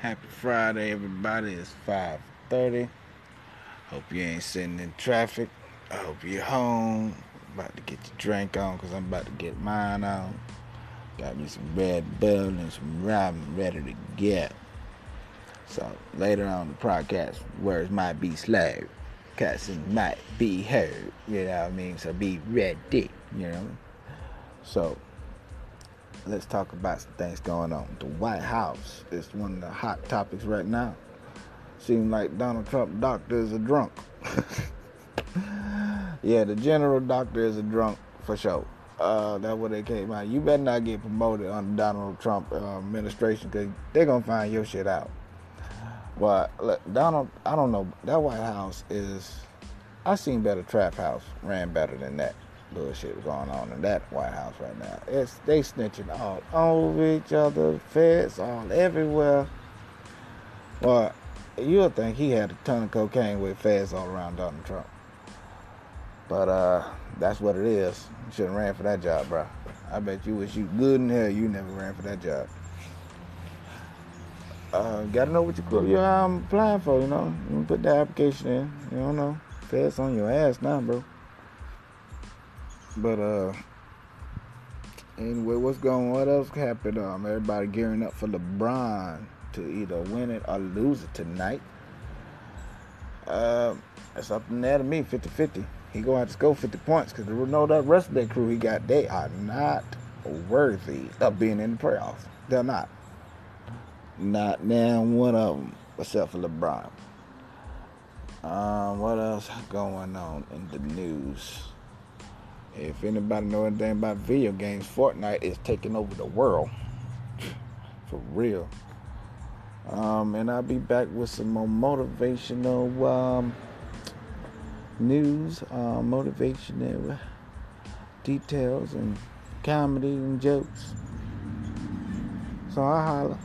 Happy Friday, everybody. It's 5.30. Hope you ain't sitting in traffic. I hope you're home. About to get your drink on because I'm about to get mine on. Got me some Red Bull and some rum ready to get. So later on the podcast, words might be slurred. Cussing might be heard. You know what I mean? So be ready. You know? So let's talk about some things going on. The White House is one of the hot topics right now. Seems like Donald Trump doctor is a drunk. yeah, the general doctor is a drunk for sure. Uh, that's what they came out. You better not get promoted under Donald Trump uh, administration because they're gonna find your shit out. But look, Donald, I don't know. That White House is. I seen better trap house ran better than that bullshit going on in that White House right now. It's they snitching all over each other, feds all everywhere. Well, you'll think he had a ton of cocaine with feds all around Donald Trump. But uh, that's what it is. You should have ran for that job, bro. I bet you wish you good in hell you never ran for that job. Uh, gotta know what you you're um, applying for, you know. You put the application in. You don't know. Feds on your ass now, bro. But uh anyway, what's going what else happened? Um everybody gearing up for LeBron to either win it or lose it tonight. Uh, that's up in there to me, 50-50. He gonna have to score 50 points because we know that rest of that crew he got, they are not worthy of being in the playoffs. They're not. Not now one of them, except for LeBron. Um, what else going on in the news? If anybody know anything about video games, Fortnite is taking over the world. For real. Um, and I'll be back with some more motivational um, news, uh, motivational details, and comedy and jokes. So I holla.